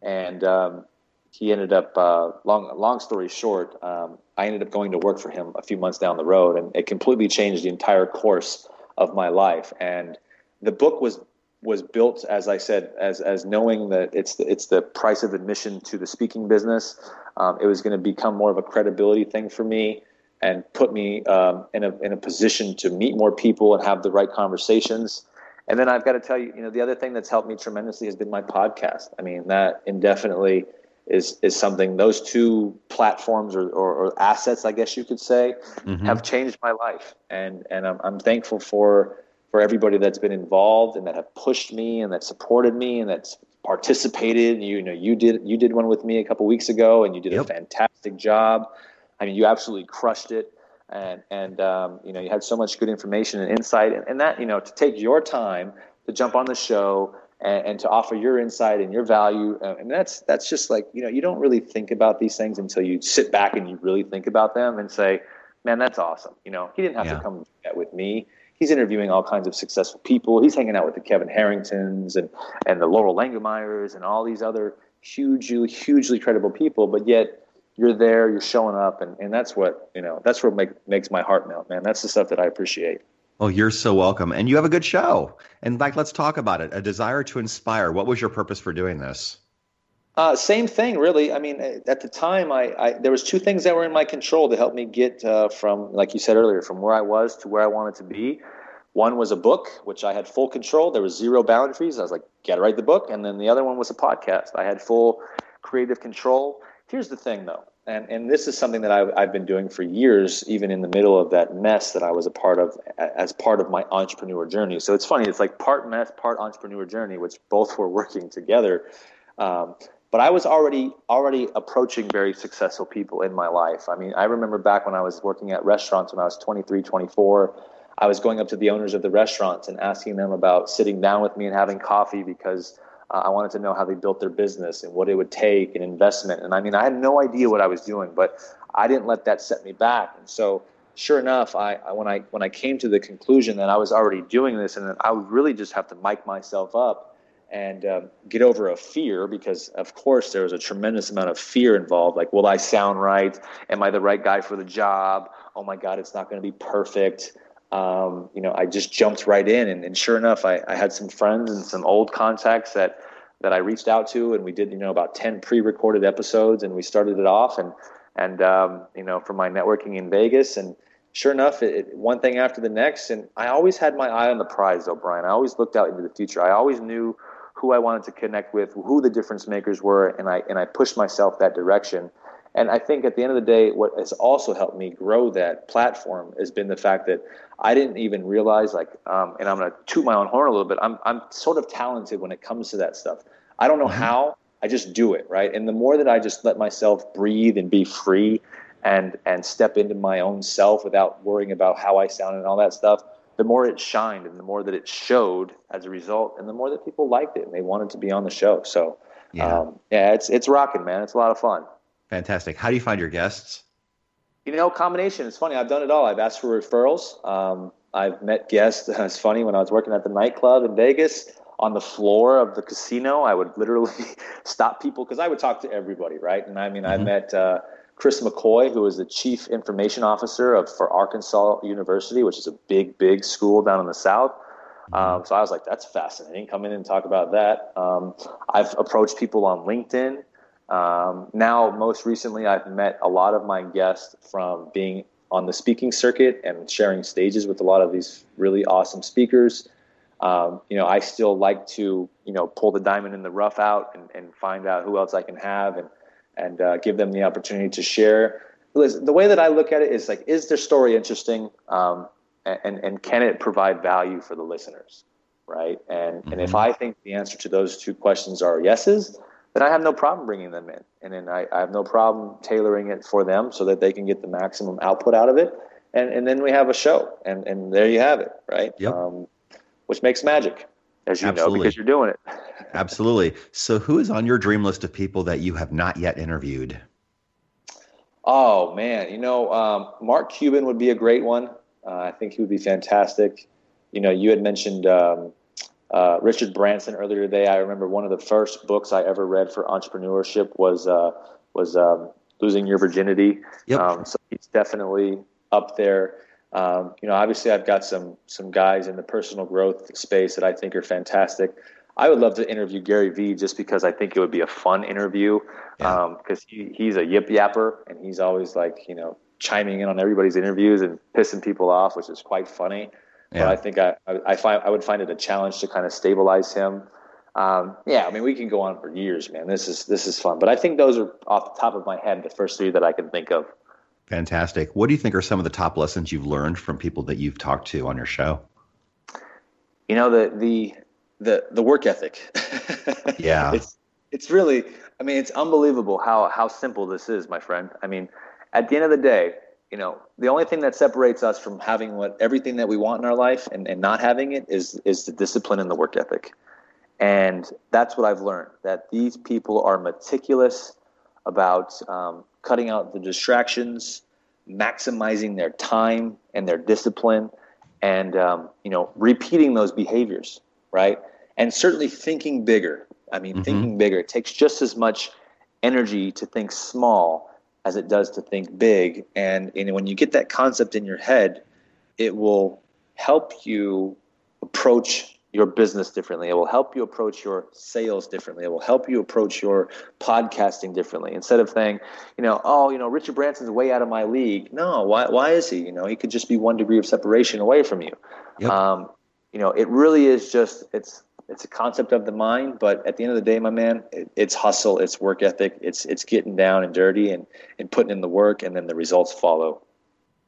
and um, he ended up uh, long long story short um, i ended up going to work for him a few months down the road and it completely changed the entire course of my life. And the book was was built as i said as as knowing that it's the, it's the price of admission to the speaking business um, it was going to become more of a credibility thing for me and put me um, in a in a position to meet more people and have the right conversations and then I've got to tell you, you know, the other thing that's helped me tremendously has been my podcast. I mean, that indefinitely is is something those two platforms or, or, or assets, I guess you could say, mm-hmm. have changed my life, and and I'm, I'm thankful for for everybody that's been involved and that have pushed me and that supported me and that's participated. You know, you did you did one with me a couple weeks ago, and you did yep. a fantastic job. I mean, you absolutely crushed it, and and um, you know, you had so much good information and insight, and, and that you know, to take your time to jump on the show and, and, to offer your insight and your value. Uh, and that's that's just like you know you don't really think about these things until you sit back and you really think about them and say, man, that's awesome. You know, he didn't have yeah. to come with me. He's interviewing all kinds of successful people. He's hanging out with the Kevin Harringtons and and the Loral Langemeiers and all these other hugely hugely credible people. But yet you're there, you're showing up, and, and that's what you know. That's what make, makes my heart melt, man. That's the stuff that I appreciate. Oh, you're so welcome. And you have a good show. And like, let's talk about it. A desire to inspire. What was your purpose for doing this? Uh, same thing, really. I mean, at the time, I, I, there was two things that were in my control to help me get uh, from, like you said earlier, from where I was to where I wanted to be. One was a book, which I had full control. There was zero boundaries. I was like, got to write the book. And then the other one was a podcast. I had full creative control. Here's the thing, though and and this is something that I've, I've been doing for years, even in the middle of that mess that I was a part of as part of my entrepreneur journey. So it's funny, it's like part mess, part entrepreneur journey, which both were working together. Um, but I was already already approaching very successful people in my life. I mean, I remember back when I was working at restaurants when I was 23, 24. I was going up to the owners of the restaurants and asking them about sitting down with me and having coffee because uh, I wanted to know how they built their business and what it would take and investment. And I mean, I had no idea what I was doing, but I didn't let that set me back. And so, sure enough, I, I when I when I came to the conclusion that I was already doing this, and that I would really just have to mic myself up and um, get over a fear because, of course, there was a tremendous amount of fear involved. Like, will I sound right? Am I the right guy for the job? Oh my God, it's not going to be perfect um, you know, I just jumped right in, and, and sure enough, I, I, had some friends and some old contacts that that I reached out to, and we did, you know, about ten pre-recorded episodes, and we started it off, and and um, you know, for my networking in Vegas, and sure enough, it, it, one thing after the next, and I always had my eye on the prize, though, Brian. I always looked out into the future. I always knew who I wanted to connect with, who the difference makers were, and I and I pushed myself that direction. And I think at the end of the day, what has also helped me grow that platform has been the fact that I didn't even realize, like, um, and I'm going to toot my own horn a little bit. I'm I'm sort of talented when it comes to that stuff. I don't know mm-hmm. how. I just do it, right? And the more that I just let myself breathe and be free, and and step into my own self without worrying about how I sound and all that stuff, the more it shined and the more that it showed as a result, and the more that people liked it and they wanted to be on the show. So, yeah, um, yeah it's it's rocking, man. It's a lot of fun. Fantastic. How do you find your guests? You know, combination. It's funny. I've done it all. I've asked for referrals. Um, I've met guests. It's funny when I was working at the nightclub in Vegas on the floor of the casino. I would literally stop people because I would talk to everybody, right? And I mean, mm-hmm. I met uh, Chris McCoy, who is the chief information officer of for Arkansas University, which is a big, big school down in the South. Um, so I was like, that's fascinating. Come in and talk about that. Um, I've approached people on LinkedIn. Um, now, most recently, I've met a lot of my guests from being on the speaking circuit and sharing stages with a lot of these really awesome speakers. Um, you know, I still like to, you know, pull the diamond in the rough out and, and find out who else I can have and and uh, give them the opportunity to share. The way that I look at it is like, is their story interesting, um, and and can it provide value for the listeners, right? And mm-hmm. and if mm-hmm. I think the answer to those two questions are yeses, then I have no problem bringing them in, and then I, I have no problem tailoring it for them so that they can get the maximum output out of it, and and then we have a show, and and there you have it, right? Yep. Um, which makes magic, as you Absolutely. know, because you're doing it. Absolutely. So, who is on your dream list of people that you have not yet interviewed? Oh man, you know, um, Mark Cuban would be a great one. Uh, I think he would be fantastic. You know, you had mentioned um, uh, Richard Branson earlier today. I remember one of the first books I ever read for entrepreneurship was uh, was um, Losing Your Virginity. Yep. Um, so he's definitely up there. Um, you know, obviously, I've got some some guys in the personal growth space that I think are fantastic. I would love to interview Gary Vee just because I think it would be a fun interview because Um, he, he's a yip yapper and he's always like you know chiming in on everybody's interviews and pissing people off, which is quite funny. Yeah. But I think I, I, I find I would find it a challenge to kind of stabilize him. Um, yeah, I mean we can go on for years, man. This is this is fun, but I think those are off the top of my head the first three that I can think of. Fantastic. What do you think are some of the top lessons you've learned from people that you've talked to on your show? You know the the the the work ethic. Yeah. it's it's really I mean it's unbelievable how how simple this is, my friend. I mean, at the end of the day, you know, the only thing that separates us from having what everything that we want in our life and, and not having it is is the discipline and the work ethic. And that's what I've learned that these people are meticulous about um, cutting out the distractions, maximizing their time and their discipline, and um, you know repeating those behaviors, right? And certainly thinking bigger. I mean, Mhm. thinking bigger. It takes just as much energy to think small as it does to think big. And, and when you get that concept in your head, it will help you approach your business differently. It will help you approach your sales differently. It will help you approach your podcasting differently. Instead of saying, you know, oh, you know, Richard Branson's way out of my league. No, why, why is he? You know, he could just be one degree of separation away from you. Yep. Um, you know, it really is just, it's, it's a concept of the mind, but at the end of the day, my man, it, it's hustle, it's work ethic, it's it's getting down and dirty and, and putting in the work, and then the results follow.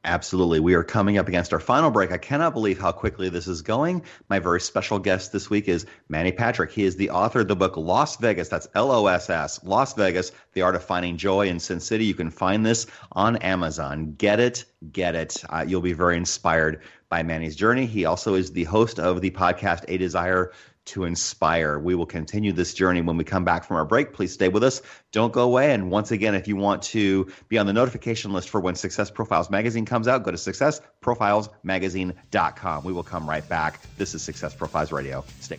Absolutely. We are coming up against our final break. I cannot believe how quickly this is going. My very special guest this week is Manny Patrick. He is the author of the book Loss Vegas. That's L O S S, Loss Vegas, The Art of Finding Joy in Sin City. You can find this on Amazon. Get it, get it. Uh, you'll be very inspired by Manny's journey. He also is the host of the podcast A Desire to inspire. We will continue this journey when we come back from our break. Please stay with us. Don't go away. And once again, if you want to be on the notification list for when Success Profiles Magazine comes out, go to successprofilesmagazine.com. We will come right back. This is Success Profiles Radio. Stay.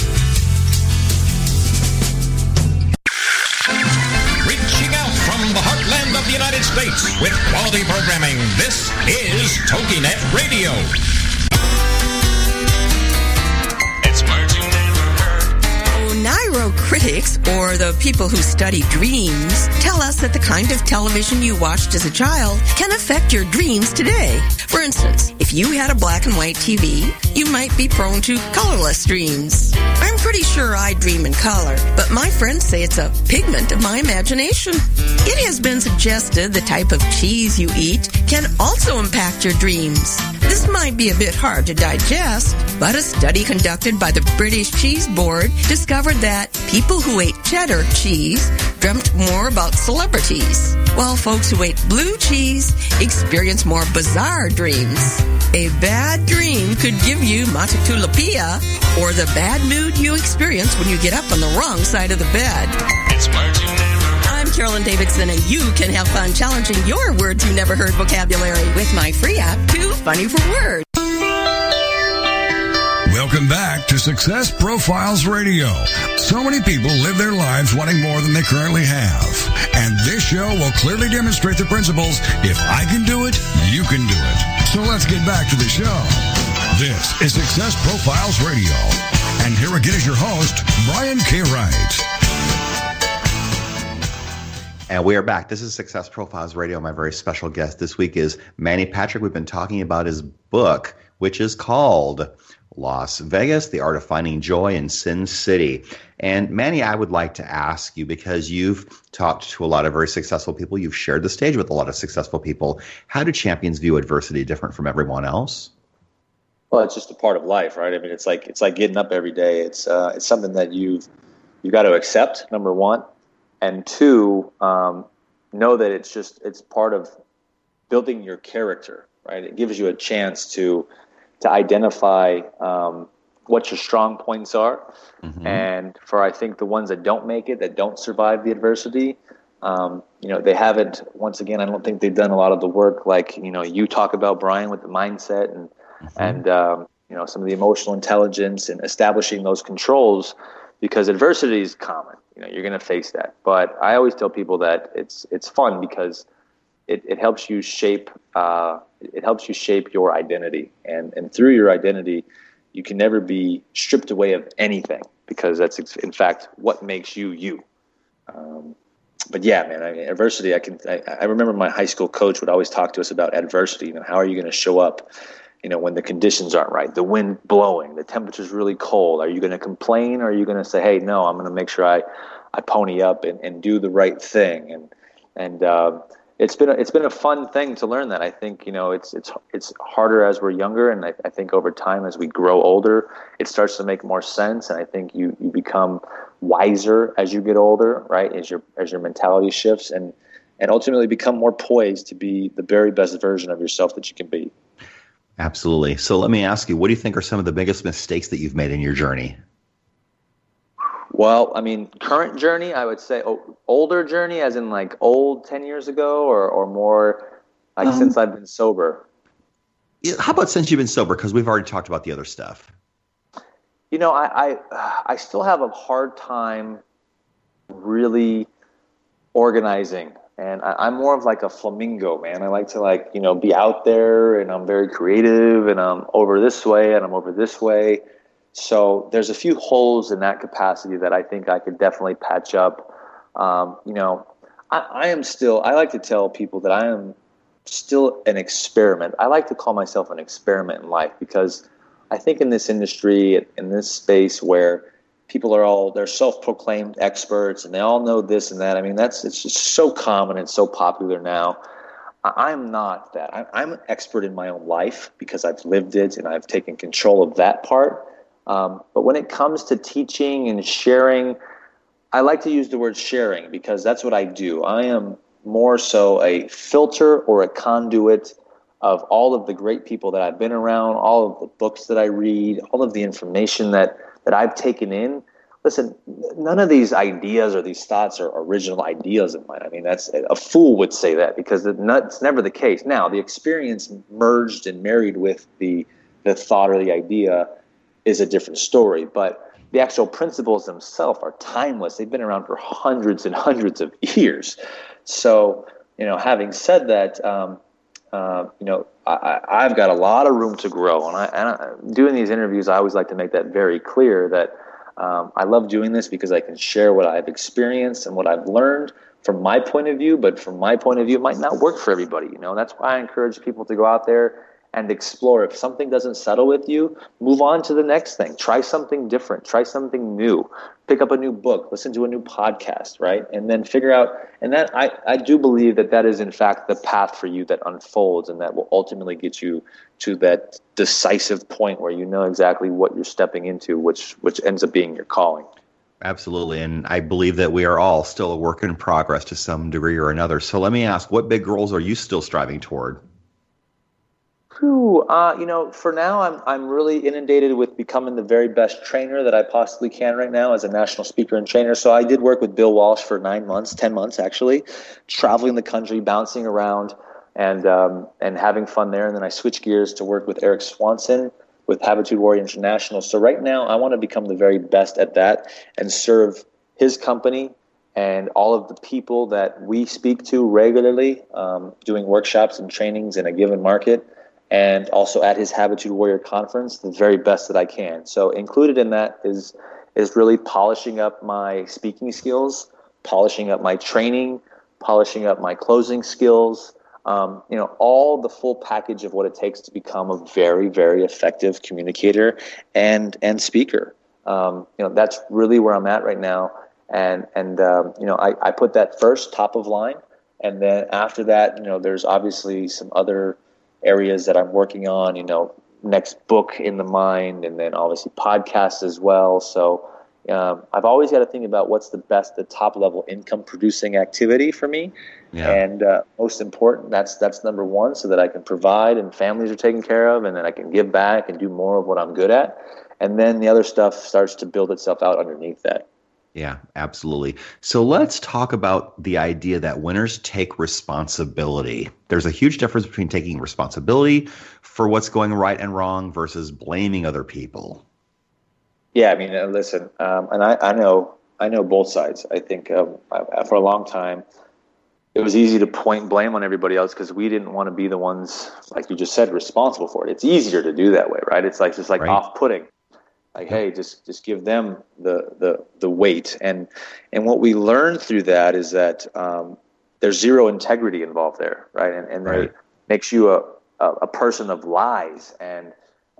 States with quality programming, this is TogiNet Radio. It's merging oh, Oneirocritics, or the people who study dreams, tell us that the kind of television you watched as a child can affect your dreams today. For instance, if you had a black and white TV, you might be prone to colorless dreams. I'm pretty sure I dream in color, but my friends say it's a pigment of my imagination. It has been suggested the type of cheese you eat can also impact your dreams. This might be a bit hard to digest, but a study conducted by the British Cheese Board discovered that people who ate cheddar cheese dreamt more about celebrities, while folks who ate blue cheese experienced more bizarre dreams. A bad dream could give you matutolypea or the bad mood you experience when you get up on the wrong side of the bed. It's I'm Carolyn Davidson, and you can have fun challenging your words you never heard vocabulary with my free app, Too Funny for Words. Welcome back to Success Profiles Radio. So many people live their lives wanting more than they currently have. And this show will clearly demonstrate the principles if I can do it, you can do it. So let's get back to the show. This is Success Profiles Radio. And here again is your host, Brian K. Wright. And we are back. This is Success Profiles Radio. My very special guest this week is Manny Patrick. We've been talking about his book, which is called Loss Vegas, The Art of Finding Joy in Sin City. And Manny, I would like to ask you because you've talked to a lot of very successful people, you've shared the stage with a lot of successful people. How do champions view adversity different from everyone else? Well, it's just a part of life, right? I mean, it's like it's like getting up every day. It's uh, it's something that you've you've got to accept. Number one, and two, um, know that it's just it's part of building your character, right? It gives you a chance to to identify um, what your strong points are, mm-hmm. and for I think the ones that don't make it, that don't survive the adversity, um, you know, they haven't. Once again, I don't think they've done a lot of the work like you know you talk about Brian with the mindset and mm-hmm. and um, you know some of the emotional intelligence and establishing those controls because adversity is common. You know, you're going to face that. But I always tell people that it's it's fun because it, it helps you shape uh, it helps you shape your identity, and and through your identity, you can never be stripped away of anything because that's in fact what makes you you. Um, but yeah, man, I mean, adversity. I can. I, I remember my high school coach would always talk to us about adversity. You know, how are you going to show up? You know, when the conditions aren't right, the wind blowing, the temperature's really cold. Are you going to complain, or are you going to say, "Hey, no, I'm going to make sure I, I pony up and, and do the right thing"? And and uh, it's been a, it's been a fun thing to learn that. I think you know it's it's it's harder as we're younger, and I, I, think over time as we grow older, it starts to make more sense. And I think you you become wiser as you get older, right? As your as your mentality shifts, and and ultimately become more poised to be the very best version of yourself that you can be. Absolutely. So let me ask you, what do you think are some of the biggest mistakes that you've made in your journey? Well, I mean, current journey, I would say oh, older journey, as in like old 10 years ago, or, or more like um, since I've been sober. How about since you've been sober? Because we've already talked about the other stuff. You know, I, I, I still have a hard time really organizing. And I, I'm more of like a flamingo, man. I like to like, you know, be out there and I'm very creative and I'm over this way and I'm over this way so there's a few holes in that capacity that I think I could definitely patch up. Um, you know, I, I am still. I like to tell people that I am still an experiment. I like to call myself an experiment in life because I think in this industry, in this space where people are all they're self-proclaimed experts and they all know this and that. I mean, that's it's just so common and so popular now. I'm not that. I'm an expert in my own life because I've lived it and I've taken control of that part. Um, but when it comes to teaching and sharing, I like to use the word sharing because that's what I do. I am more so a filter or a conduit of all of the great people that I've been around, all of the books that I read, all of the information that, that I've taken in. Listen, none of these ideas or these thoughts are original ideas of mine. I mean, that's a fool would say that because it's never the case. Now, the experience merged and married with the the thought or the idea is a different story. But the actual principles themselves are timeless. They've been around for hundreds and hundreds of years. So, you know, having said that, um, uh, you know, I, have got a lot of room to grow, and I, and I, doing these interviews, I always like to make that very clear that um, I love doing this because I can share what I've experienced and what I've learned from my point of view. But from my point of view, it might not work for everybody. You know, that's why I encourage people to go out there and explore. If something doesn't settle with you, move on to the next thing. Try something different. Try something new. Pick up a new book. Listen to a new podcast, right? And then figure out. And that I, I do believe that that is in fact the path for you that unfolds and that will ultimately get you to that decisive point where you know exactly what you're stepping into, which which ends up being your calling. Absolutely. And I believe that we are all still a work in progress to some degree or another. So let me ask, what big goals are you still striving toward? Whew, uh, you know, for now, I'm I'm really inundated with becoming the very best trainer that I possibly can right now as a national speaker and trainer. So I did work with Bill Walsh for nine months, ten months actually, traveling the country, bouncing around, and um, and having fun there. And then I switched gears to work with Erik Swanson with Habitude Warrior International. So right now, I want to become the very best at that and serve his company and all of the people that we speak to regularly, um, doing workshops and trainings in a given market and also at his Habitude Warrior conference, the very best that I can. So included in that is is really polishing up my speaking skills, polishing up my training, polishing up my closing skills. Um, you know, all the full package of what it takes to become a very, very effective communicator and and speaker. Um, you know, that's really where I'm at right now. And and um, you know, I, I put that first, top of line, and then after that, you know, there's obviously some other areas that I'm working on, you know, next book in the mind, and then obviously podcasts as well. So um, I've always got to think about what's the best, the top level income producing activity for me. Yeah. And uh, most important, that's that's number one, so that I can provide and families are taken care of, and then I can give back and do more of what I'm good at. And then the other stuff starts to build itself out underneath that. Yeah, absolutely. So let's talk about the idea that winners take responsibility. There's a huge difference between taking responsibility for what's going right and wrong versus blaming other people. Yeah, I mean, uh, listen, um, and I, I, know, I know both sides. I think um, I, for a long time, it was easy to point blame on everybody else because we didn't want to be the ones, like you just said, responsible for it. It's easier to do that way, right? It's like just like right. off-putting like hey just just give them the the the weight. And and what we learned through that is that um, there's zero integrity involved there right? And and right. makes you a, a, a person of lies. And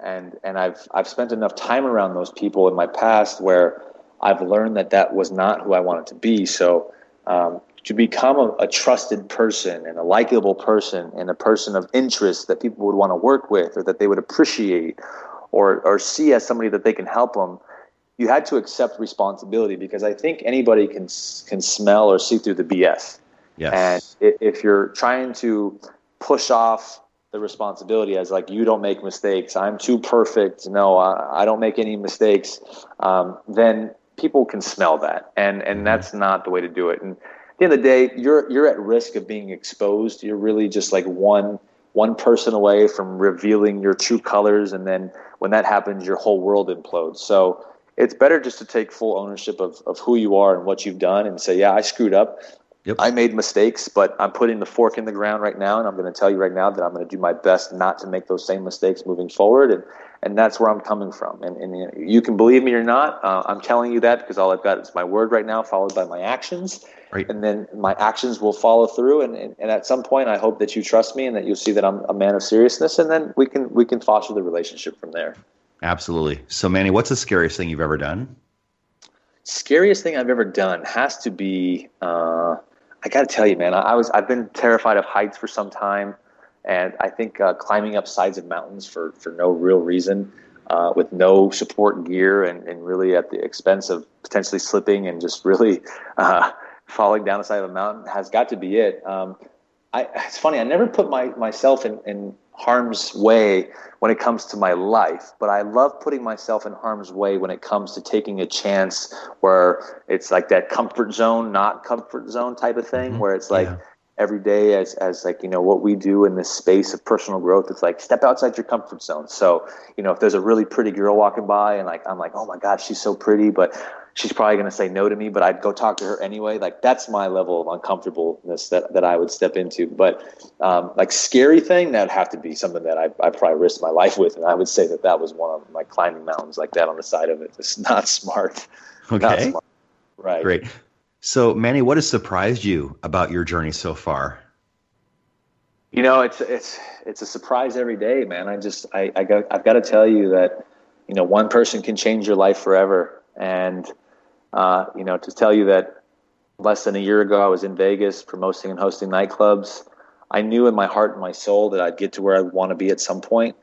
and and I've I've spent enough time around those people in my past where I've learned that that was not who I wanted to be. So um, to become a, a, trusted person and a likable person and a person of interest that people would want to work with or that they would appreciate or or see as somebody that they can help them, you had to accept responsibility because I think anybody can can smell or see through the BS. Yes. And if you're trying to push off the responsibility as like you don't make mistakes, I'm too perfect, no, I, I don't make any mistakes, um, then people can smell that, and and mm-hmm. that's not the way to do it. And at the end of the day, you're you're at risk of being exposed. You're really just like one one person away from revealing your true colors, and then when that happens, your whole world implodes. So it's better just to take full ownership of, of who you are and what you've done and say, yeah, I screwed up. Yep. I made mistakes, but I'm putting the fork in the ground right now, and I'm going to tell you right now that I'm going to do my best not to make those same mistakes moving forward. And, and that's where I'm coming from. And, and you can believe me or not, uh, I'm telling you that because all I've got is my word right now, followed by my actions. Right. And then my actions will follow through. And, and, and, at some point, I hope that you trust me and that you'll see that I'm a man of seriousness. And then we can we can foster the relationship from there. Absolutely. So, Manny, what's the scariest thing you've ever done? Scariest thing I've ever done has to be. Uh, I got to tell you, man. I, I, was I've been terrified of heights for some time, and I think uh, climbing up sides of mountains for for no real reason. Uh, with no support gear and, and really at the expense of potentially slipping and just really uh, falling down the side of a mountain has got to be it. Um, I, it's funny. I never put my, myself in, in harm's way when it comes to my life, but I love putting myself in harm's way when it comes to taking a chance where it's like that comfort zone, not comfort zone type of thing, mm-hmm. where it's like, yeah every day as as like you know what we do in this space of personal growth it's like step outside your comfort zone so you know if there's a really pretty girl walking by and like i'm like oh my god she's so pretty but she's probably going to say no to me, but I'd go talk to her anyway. Like that's my level of uncomfortableness that, that I would step into. But um, like scary thing, that'd have to be something that I I probably risked my life with, and I would say that that was one of my climbing mountains like that on the side of it. It's not smart. Okay. Not smart. Right. Great. So Manny, what has surprised you about your journey so far? You know, it's it's it's a surprise every day, man. I just I, I got I've got to tell you that you know one person can change your life forever, and uh, you know, to tell you that less than a year ago, I was in Vegas promoting and hosting nightclubs. I knew in my heart and my soul that I'd get to where I want to be at some point.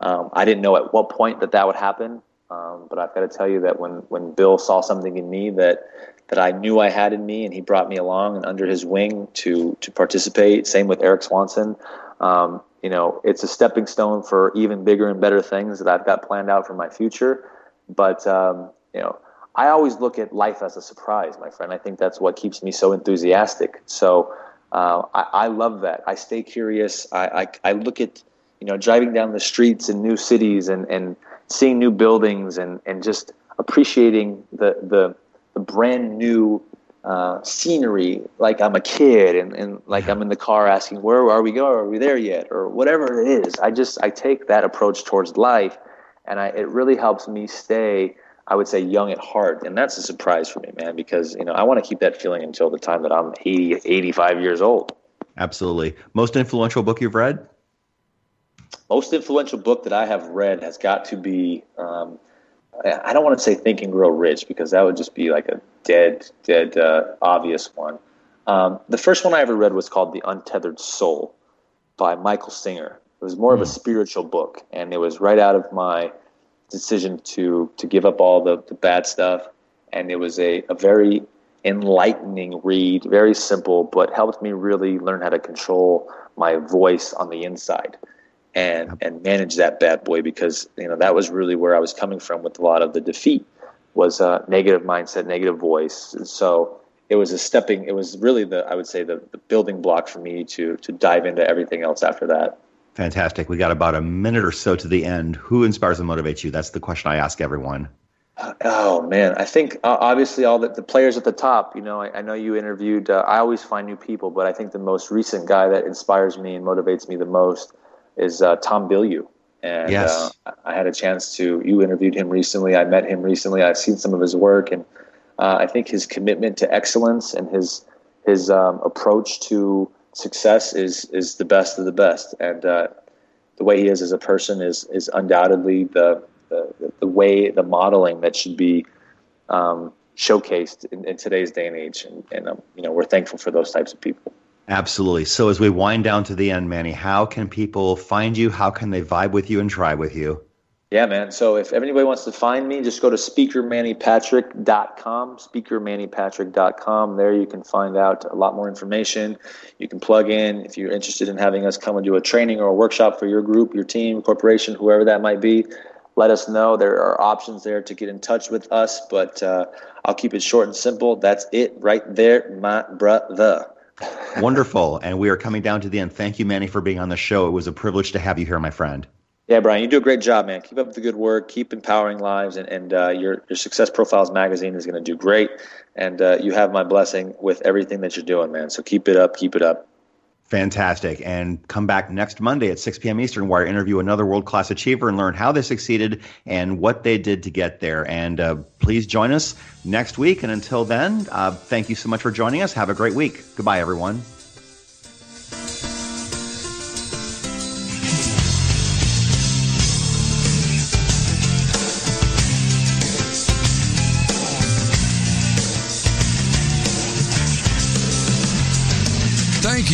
Um, I didn't know at what point that that would happen, Um, but I've got to tell you that when when Bill saw something in me that that I knew I had in me, and he brought me along and under his wing to to participate. Same with Erik Swanson. Um, you know, it's a stepping stone for even bigger and better things that I've got planned out for my future. But um, you know, I always look at life as a surprise, my friend. I think that's what keeps me so enthusiastic. So uh, I, I, love that. I stay curious. I, I, I, look at, you know, driving down the streets in new cities and, and seeing new buildings and, and just appreciating the, the, the brand new uh, scenery like I'm a kid and, and like I'm in the car asking, where are we going? Are we there yet? Or whatever it is. I just, I take that approach towards life and I, it really helps me stay I would say young at heart. And that's a surprise for me, man, because, you know, I want to keep that feeling until the time that I'm 80, 85 years old. Absolutely. Most influential book you've read? Most influential book that I have read has got to be, um, I don't want to say Think and Grow Rich because that would just be like a dead, dead, uh, obvious one. Um, the first one I ever read was called The Untethered Soul by Michael Singer. It was more mm. of a hmm. spiritual book, and it was right out of my decision to to give up all the, the bad stuff and it was a, a very enlightening read very simple but helped me really learn how to control my voice on the inside and and manage that bad boy because you know that was really where I was coming from with a lot of the defeat was a negative mindset negative voice and so it was a stepping it was really the I would say the, the building block for me to to dive into everything else after that Fantastic. We got about a minute or so to the end. Who inspires and motivates you? That's the question I ask everyone. Oh man, I think uh, obviously all the, the players at the top. You know, I, I know you interviewed. Uh, I always find new people, but I think the most recent guy that inspires me and motivates me the most is uh, Tom Bilyeu. And yes. Uh, I had a chance to. You interviewed him recently. I met him recently. I've seen some of his work, and uh, I think his commitment to excellence and his his um, approach to success is is the best of the best, and uh, the way he is as a person is is undoubtedly the the, the way the modeling that should be um, showcased in, in, today's day and age, and, and um, you know we're thankful for those types of people. Absolutely. So as we wind down to the end, Manny, how can people find you? How can they vibe with you and try with you? Yeah, man. So if anybody wants to find me, just go to speakermannypatrick.com, speakermannypatrick.com. There you can find out a lot more information. You can plug in if you're interested in having us come and do a training or a workshop for your group, your team, corporation, whoever that might be. Let us know. There are options there to get in touch with us, but uh, I'll keep it short and simple. That's it right there, my brother. Wonderful. And we are coming down to the end. Thank you, Manny, for being on the show. It was a privilege to have you here, my friend. Yeah, Brian, you do a great job, man. Keep up the good work. Keep empowering lives, and, and uh, your your Success Profiles magazine is going to do great. And uh, you have my blessing with everything that you're doing, man. So keep it up. Keep it up. Fantastic. And come back next Monday at 6 p.m. Eastern, where I interview another world class achiever and learn how they succeeded and what they did to get there. And uh, please join us next week. And until then, uh, thank you so much for joining us. Have a great week. Goodbye, everyone.